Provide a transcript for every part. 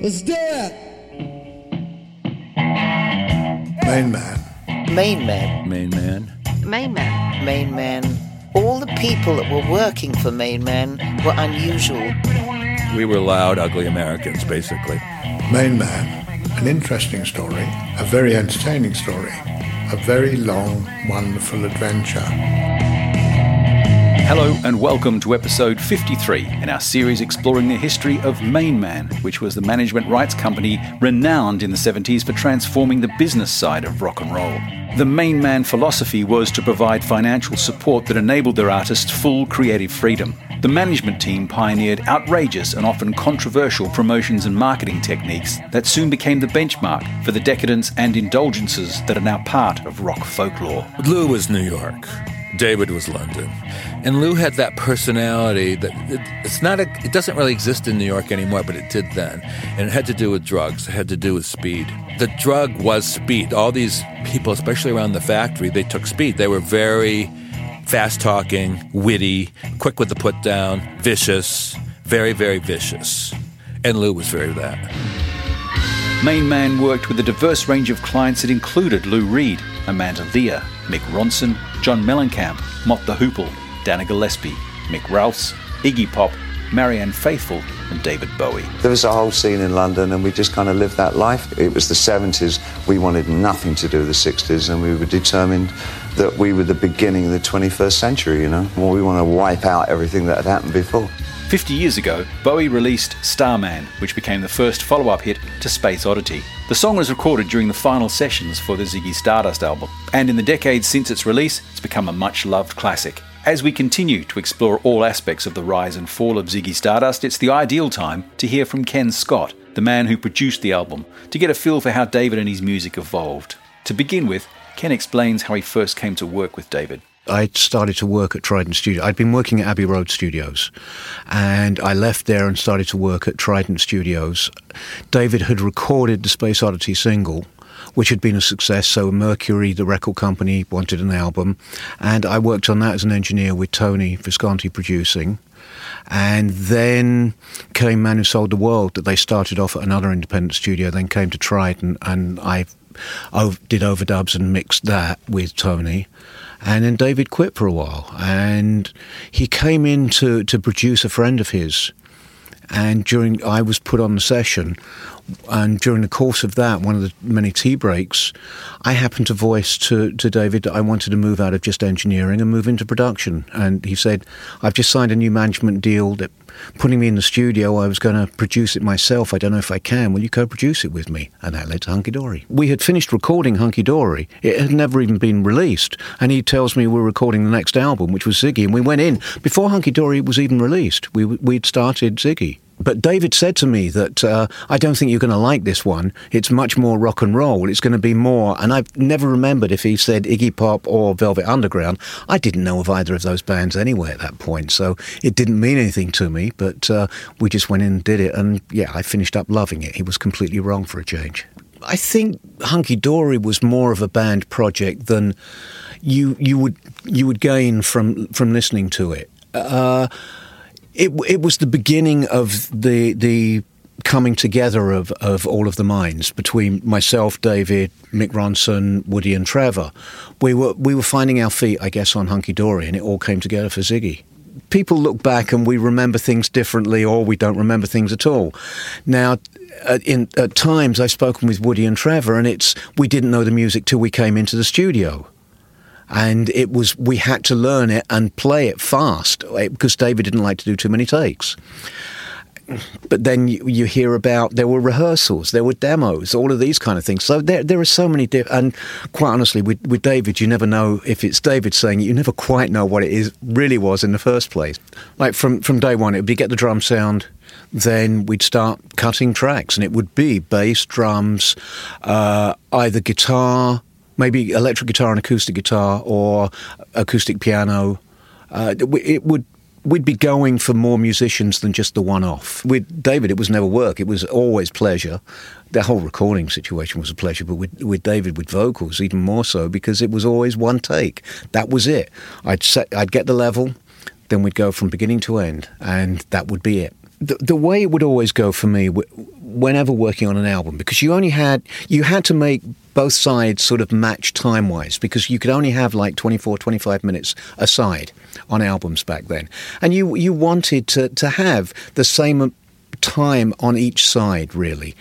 Let's do it. Main man. Main man. Main man. Main man. Main man. All the people that were working for Main Man were unusual. We were loud, ugly Americans, basically. Main man. An interesting story, a very entertaining story, a very long, wonderful adventure. Hello and welcome to episode 53 in our series exploring the history of Main Man, which was the management rights company renowned in the 70s for transforming the business side of rock and roll. The Main Man philosophy was to provide financial support that enabled their artists full creative freedom. The management team pioneered outrageous and often controversial promotions and marketing techniques that soon became the benchmark for the decadence and indulgences that are now part of rock folklore. Lou was New York. David was London. And Lou had that personality that it, it's not a, it doesn't really exist in New York anymore, but it did then. And it had to do with drugs. It had to do with speed. The drug was speed. All these people, especially around the factory, they took speed. They were very fast talking, witty, quick with the put down, vicious, very, very vicious. And Lou was very that. Main Man worked with a diverse range of clients that included Lou Reed, Amanda Lear, Mick Ronson, John Mellencamp, Mott the Hoople, Dana Gillespie, Mick Ralphs, Iggy Pop, Marianne Faithfull, and David Bowie. There was a whole scene in London, and we just kind of lived that life. It was the 70s. We wanted nothing to do with the 60s, and we were determined that we were the beginning of the 21st century, you know? We want to wipe out everything that had happened before. 50 years ago, Bowie released Starman, which became the first follow up hit to Space Oddity. The song was recorded during the final sessions for the Ziggy Stardust album, and in the decades since its release, it's become a much loved classic. As we continue to explore all aspects of the rise and fall of Ziggy Stardust, it's the ideal time to hear from Ken Scott, the man who produced the album, to get a feel for how David and his music evolved. To begin with, Ken explains how he first came to work with David. I started to work at Trident Studio. I'd been working at Abbey Road Studios, and I left there and started to work at Trident Studios. David had recorded the Space Oddity single, which had been a success. So Mercury, the record company, wanted an album, and I worked on that as an engineer with Tony Visconti producing. And then came Man Who Sold the World, that they started off at another independent studio, then came to Trident, and I oh, did overdubs and mixed that with Tony. And then David quit for a while, and he came in to, to produce a friend of his. And during I was put on the session, and during the course of that, one of the many tea breaks, I happened to voice to, to David that I wanted to move out of just engineering and move into production. And he said, I've just signed a new management deal that putting me in the studio, I was going to produce it myself. I don't know if I can. Will you co produce it with me? And that led to Hunky Dory. We had finished recording Hunky Dory. It had never even been released. And he tells me we're recording the next album, which was Ziggy. And we went in before Hunky Dory was even released. We, we'd started Ziggy. But David said to me that uh, I don't think you're going to like this one. It's much more rock and roll. It's going to be more. And I've never remembered if he said Iggy Pop or Velvet Underground. I didn't know of either of those bands anyway at that point, so it didn't mean anything to me. But uh, we just went in and did it, and yeah, I finished up loving it. He was completely wrong for a change. I think Hunky Dory was more of a band project than you you would you would gain from from listening to it. Uh, it it was the beginning of the the coming together of, of all of the minds between myself, David, Mick Ronson, Woody, and Trevor. We were we were finding our feet, I guess, on Hunky Dory, and it all came together for Ziggy. People look back and we remember things differently, or we don't remember things at all. Now, at, in, at times, I've spoken with Woody and Trevor, and it's we didn't know the music till we came into the studio and it was we had to learn it and play it fast eh, because David didn't like to do too many takes. But then you, you hear about there were rehearsals, there were demos, all of these kind of things. So there there are so many different. And quite honestly, with with David, you never know if it's David saying it. You never quite know what it is really was in the first place. Like from from day one, it would be get the drum sound then we'd start cutting tracks, and it would be bass, drums, uh, either guitar, maybe electric guitar and acoustic guitar or acoustic piano. Uh, it would we'd be going for more musicians than just the one off. With David, it was never work; it was always pleasure. The whole recording situation was a pleasure, but with, with David, with vocals, even more so because it was always one take. That was it. I'd set, I'd get the level, then we'd go from beginning to end, and that would be it. The, the way it would always go for me whenever working on an album because you only had you had to make both sides sort of match time wise because you could only have like 24 25 minutes aside on albums back then. And you you wanted to to have the same time on each side really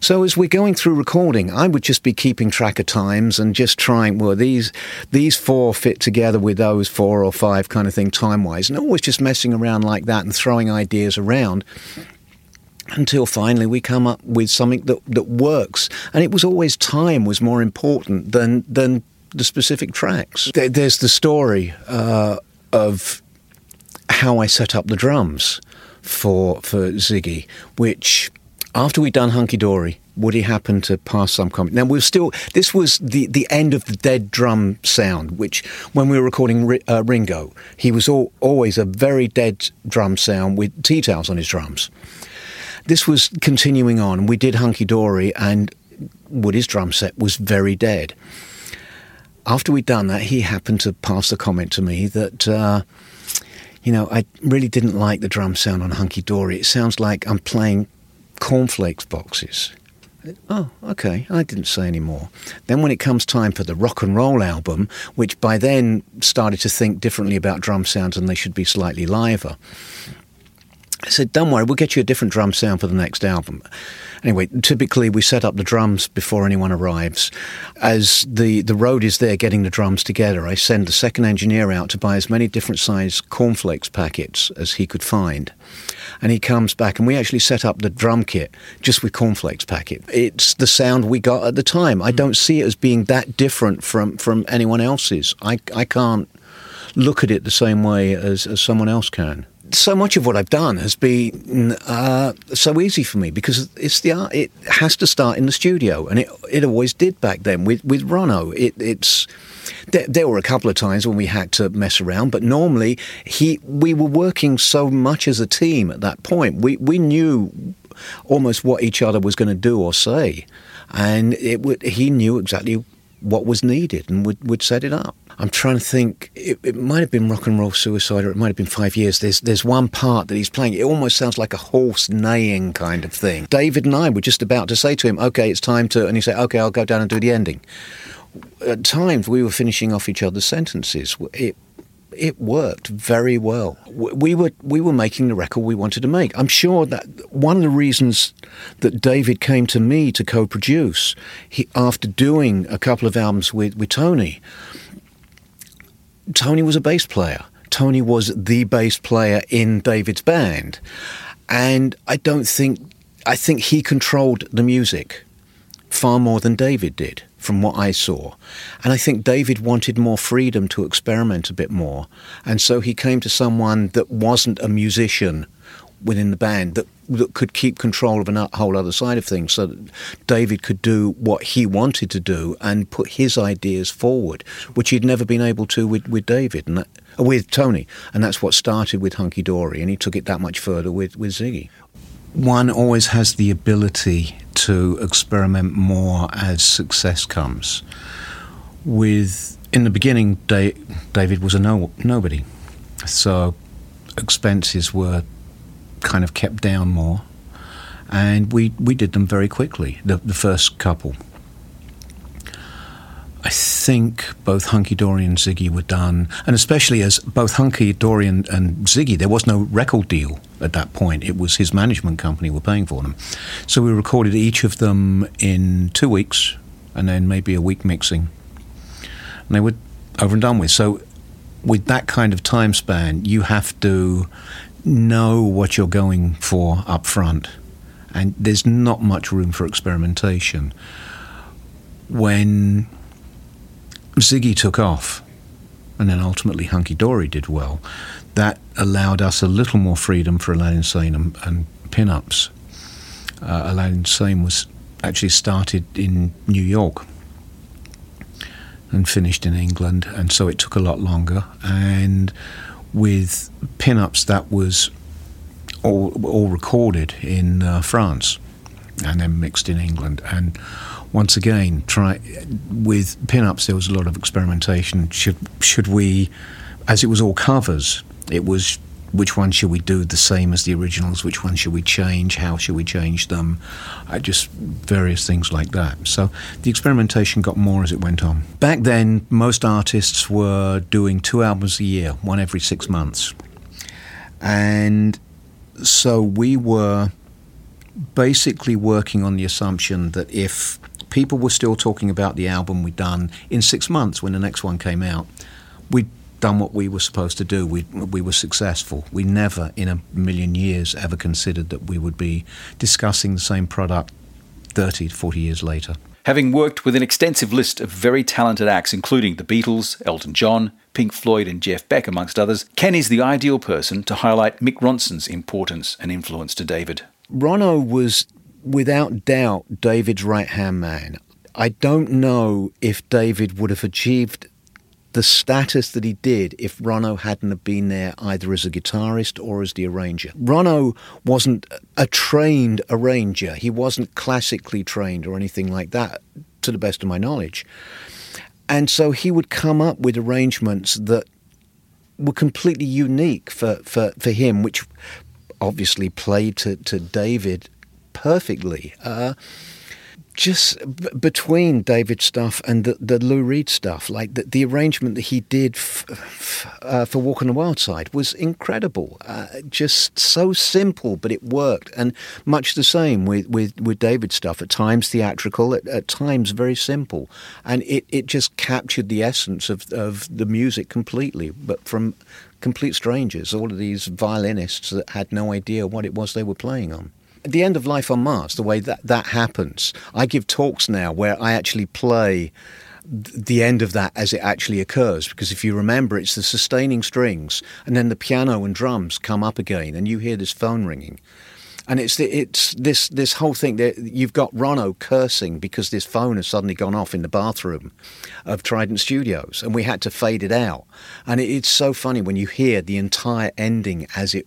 so as we're going through recording I would just be keeping track of times and just trying well these these four fit together with those four or five kind of thing time wise and always just messing around like that and throwing ideas around until finally we come up with something that, that works. And it was always time was more important than than the specific tracks. There's the story uh, of how I set up the drums for for Ziggy, which after we'd done Hunky Dory, Woody happened to pass some comment. Now we are still. This was the the end of the dead drum sound, which when we were recording uh, Ringo, he was all, always a very dead drum sound with tea towels on his drums this was continuing on. We did Hunky Dory, and Woody's drum set was very dead. After we'd done that, he happened to pass the comment to me that, uh, you know, I really didn't like the drum sound on Hunky Dory. It sounds like I'm playing cornflakes boxes. Oh, okay. I didn't say any more. Then, when it comes time for the rock and roll album, which by then started to think differently about drum sounds and they should be slightly liver, I said, don't worry, we'll get you a different drum sound for the next album. Anyway, typically we set up the drums before anyone arrives. As the, the road is there getting the drums together, I send the second engineer out to buy as many different size cornflakes packets as he could find. And he comes back, and we actually set up the drum kit just with cornflakes packet. It's the sound we got at the time. I mm. don't see it as being that different from, from anyone else's. I, I can't look at it the same way as, as someone else can so much of what I've done has been uh, so easy for me because it's the art. It has to start in the studio, and it it always did back then with with Ronno. It, it's there, there, were a couple of times when we had to mess around, but normally he we were working so much as a team at that point. We we knew almost what each other was going to do or say, and it would, he knew exactly what was needed and would, would set it up. I'm trying to think. It, it, might have been rock and roll suicide, or it might have been five years. There's there's one part that he's playing. It almost sounds like a horse neighing kind of thing. David and I were just about to say to him, "Okay, it's time to," and he said, "Okay, I'll go down and do the ending." At times, we were finishing off each other's sentences. It it worked very well. We were we were making the record we wanted to make. I'm sure that one of the reasons that David came to me to co-produce, he, after doing a couple of albums with, with Tony, Tony was a bass player. Tony was the bass player in David's band. And I don't think, I think he controlled the music far more than David did, from what I saw. And I think David wanted more freedom to experiment a bit more. And so he came to someone that wasn't a musician within the band that, that could keep control of a whole other side of things so that David could do what he wanted to do and put his ideas forward, which he'd never been able to with, with David and that, with Tony. And that's what started with Hunky Dory, and he took it that much further with, with Ziggy. One always has the ability to experiment more as success comes. With in the beginning, David was a no, nobody, so expenses were kind of kept down more, and we we did them very quickly. The, the first couple. I think both Hunky Dory and Ziggy were done, and especially as both Hunky Dory and, and, Ziggy, there was no record deal at that point. It was his management company were paying for them. So we recorded each of them in two weeks, and then maybe a week mixing. And they were over and done with. So with that kind of time span, you have to know what you're going for up front, and there's not much room for experimentation. When Ziggy took off, and then ultimately Hunky Dory did well, that allowed us a little more freedom for Aladdin Sane and, and pin-ups. Uh, Aladdin Sane was actually started in New York and finished in England, and so it took a lot longer. And with pin-ups that was all, all recorded in uh, France and then mixed in England. And once again, try with pin-ups, there was a lot of experimentation. Should should we, as it was all covers, it was which one should we do the same as the originals? Which one should we change? How should we change them? Uh, just various things like that. So the experimentation got more as it went on. Back then, most artists were doing two albums a year, one every six months. And so we were basically working on the assumption that if people were still talking about the album we'd done in six months when the next one came out, we'd done what we were supposed to do. We, we were successful. We never, in a million years, ever considered that we would be discussing the same product 30 to 40 years later. Having worked with an extensive list of very talented acts, including the Beatles, Elton John, Pink Floyd, and Jeff Beck, amongst others, Ken is the ideal person to highlight Mick Ronson's importance and influence to David. Ronno was, without doubt, David's right hand man. I don't know if David would have achieved the status that he did if Ronno hadn't have been there either as a guitarist or as the arranger. Ronno wasn't a trained arranger. He wasn't classically trained or anything like that, to the best of my knowledge. And so he would come up with arrangements that were completely unique for, for, for him, which obviously played to, to David perfectly. Uh, just b- between David stuff and the, the Lou Reed stuff, like the, the arrangement that he did f- f- uh, for Walk on the Wild Side was incredible. Uh, just so simple, but it worked. And much the same with, with, with David stuff. At times theatrical, at, at times very simple. And it, it just captured the essence of, of the music completely, but from complete strangers, all of these violinists that had no idea what it was they were playing on the end of Life on Mars, the way that that happens, I give talks now where I actually play the end of that as it actually occurs because if you remember it's the sustaining strings and then the piano and drums come up again and you hear this phone ringing. And it's the, it's this this whole thing that you've got Ronno cursing because this phone has suddenly gone off in the bathroom of Trident Studios and we had to fade it out. And it's so funny when you hear the entire ending as it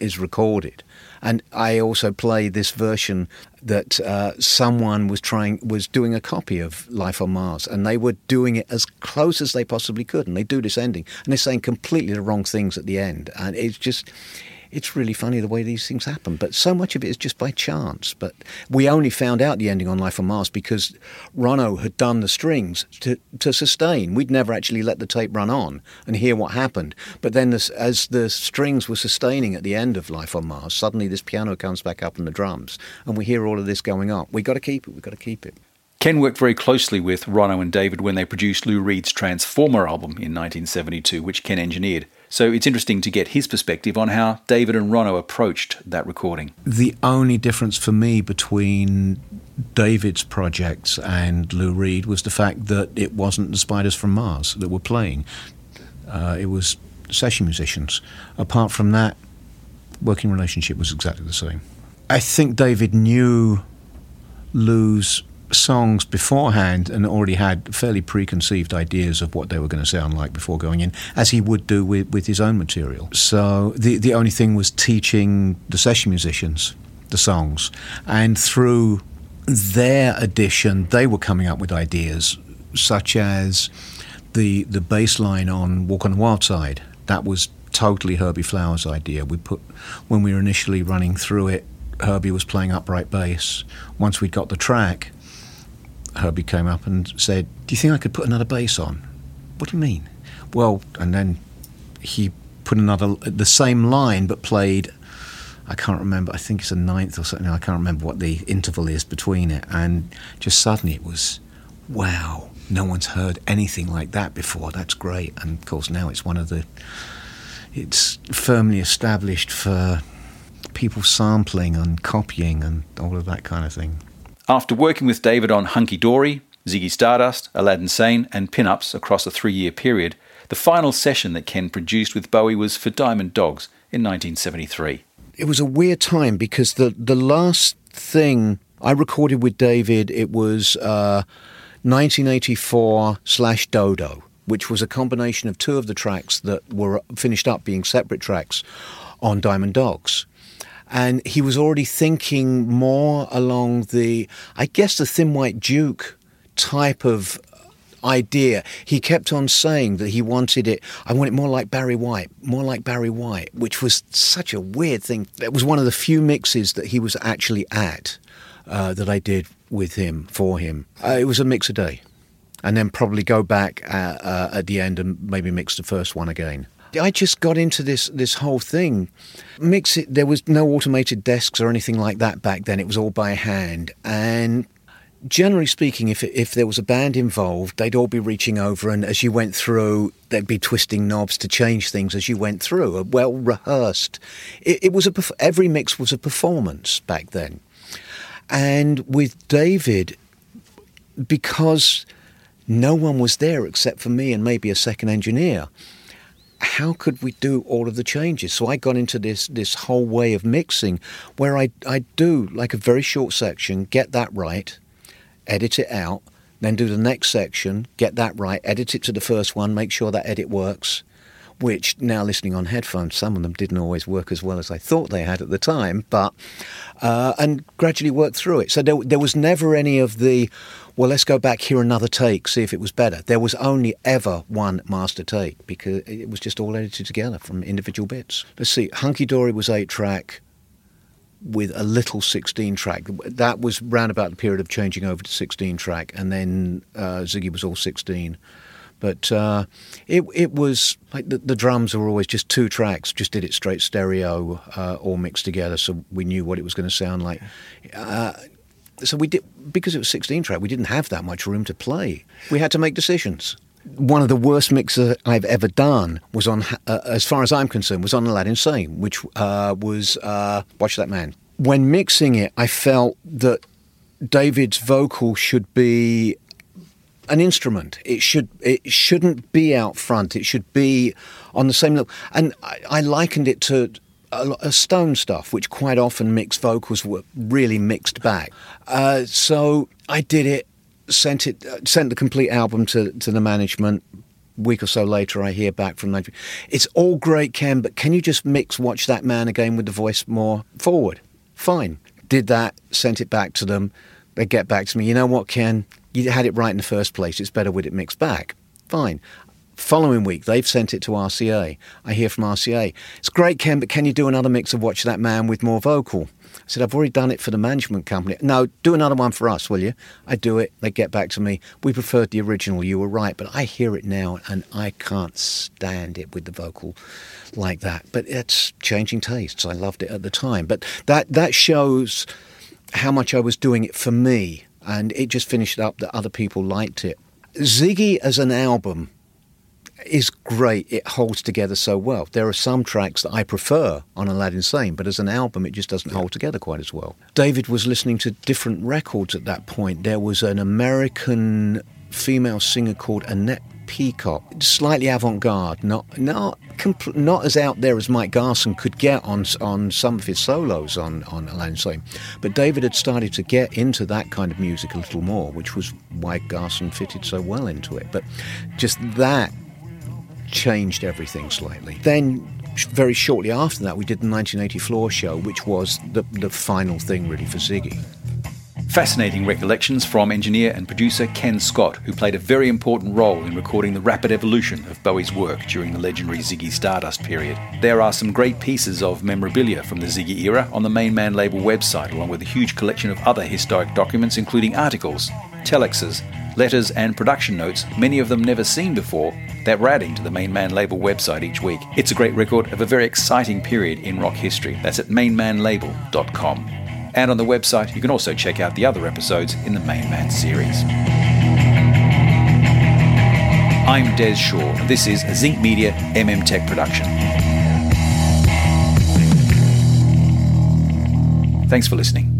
is recorded. And I also play this version that uh, someone was trying was doing a copy of Life on Mars, and they were doing it as close as they possibly could, and they do this ending, and they're saying completely the wrong things at the end, and it's just it's really funny the way these things happen. But so much of it is just by chance. But we only found out the ending on Life on Mars because Ronno had done the strings to, to sustain. We'd never actually let the tape run on and hear what happened. But then, this, as the strings were sustaining at the end of Life on Mars, suddenly this piano comes back up and the drums, and we hear all of this going on. We've got to keep it. We've got to keep it. Ken worked very closely with Ronno and David when they produced Lou Reed's Transformer album in 1972, which Ken engineered. So it's interesting to get his perspective on how David and Ronno approached that recording. The only difference for me between David's projects and Lou Reed was the fact that it wasn't the Spiders from Mars that were playing. Uh, it was session musicians. Apart from that, working relationship was exactly the same. I think David knew Lou's songs beforehand and already had fairly preconceived ideas of what they were going to sound like before going in, as he would do with, with his own material. So the, the only thing was teaching the session musicians the songs. And through their addition, they were coming up with ideas such as the, the bass line on Walk on the Wild Side. That was totally Herbie Flowers' idea. We put, when we were initially running through it, Herbie was playing upright bass. Once we got the track, Herbie came up and said, Do you think I could put another bass on? What do you mean? Well, and then he put another, the same line, but played, I can't remember, I think it's a ninth or something, I can't remember what the interval is between it. And just suddenly it was, wow, no one's heard anything like that before. That's great. And of course, now it's one of the, it's firmly established for people sampling and copying and all of that kind of thing. After working with David on Hunky Dory, Ziggy Stardust, Aladdin Sane, and Pinups across a three year period, the final session that Ken produced with Bowie was for Diamond Dogs in 1973. It was a weird time because the, the last thing I recorded with David, it was uh, 1984 slash Dodo, which was a combination of two of the tracks that were finished up being separate tracks on Diamond Dogs and he was already thinking more along the, I guess, the Thin White Duke type of idea. He kept on saying that he wanted it. I want it more like Barry White, more like Barry White, which was such a weird thing. It was one of the few mixes that he was actually at uh, that I did with him for him. Uh, it was a mix a day, and then probably go back uh, uh at the end and maybe mix the first one again. I just got into this this whole thing. Mix it. There was no automated desks or anything like that back then. It was all by hand, and generally speaking, if if there was a band involved, they'd all be reaching over, and as you went through, they'd be twisting knobs to change things as you went through. Uh, well rehearsed. It, it was a every mix was a performance back then, and with David, because no one was there except for me and maybe a second engineer. How could we do all of the changes? So I got into this this whole way of mixing, where I I do like a very short section, get that right, edit it out, then do the next section, get that right, edit it to the first one, make sure that edit works. Which now listening on headphones, some of them didn't always work as well as I thought they had at the time, but uh, and gradually worked through it. So there, there was never any of the, well, let's go back here another take, see if it was better. There was only ever one master take because it was just all edited together from individual bits. Let's see, Hunky Dory was eight track, with a little 16 track. That was round about the period of changing over to 16 track, and then uh, Ziggy was all 16. But uh, it it was like the, the, drums were always just two tracks, just did it straight stereo, uh, all mixed together, so we knew what it was going to sound like. Uh, so we did because it was 16 track. We didn't have that much room to play. We had to make decisions one of the worst mixes I've ever done was on, uh, as far as I'm concerned, was on Aladdin Sane, which uh, was uh, Watch That Man. When mixing it, I felt that David's vocal should be an instrument. It should it shouldn't be out front. It should be on the same level. And I, I likened it to a, a, Stone stuff, which quite often mixed vocals were really mixed back. Uh, so I did it sent it uh, sent the complete album to to the management. Week or so later, I hear back from them. It's all great, Ken, but can you just mix "Watch That Man" again with the voice more forward? Fine. Did that. Sent it back to them. They get back to me. You know what, Ken? You had it right in the first place. It's better with it mixed back. Fine. Following week, they've sent it to RCA. I hear from RCA. It's great, Ken, but can you do another mix of Watch That Man with more vocal? I said, I've already done it for the management company. No, do another one for us, will you? I do it. They get back to me. We preferred the original. You were right. But I hear it now and I can't stand it with the vocal like that. But it's changing tastes. I loved it at the time. But that, that shows how much I was doing it for me. And it just finished up that other people liked it. Ziggy as an album is great. It holds together so well. There are some tracks that I prefer on Aladdin Sane, but as an album, it just doesn't hold together quite as well. David was listening to different records at that point. There was an American female singer called Annette Peacock, slightly avant-garde, not not compl- not as out there as Mike Garson could get on on some of his solos on on Aladdin Sane, but David had started to get into that kind of music a little more, which was why Garson fitted so well into it. But just that changed everything slightly. Then, very shortly after that, we did the 1980 Floor Show, which was the, the final thing really for Ziggy. Fascinating recollections from engineer and producer Ken Scott, who played a very important role in recording the rapid evolution of Bowie's work during the legendary Ziggy Stardust period. There are some great pieces of memorabilia from the Ziggy era on the Main Man label website, along with a huge collection of other historic documents, including articles, telexes, letters, and production notes, many of them never seen before, that we're adding to the Main Man label website each week. It's a great record of a very exciting period in rock history. That's at mainmanlabel.com. And on the website, you can also check out the other episodes in the Main Man series. I'm Des Shaw. This is Zinc Media MM Tech production. Thanks for listening.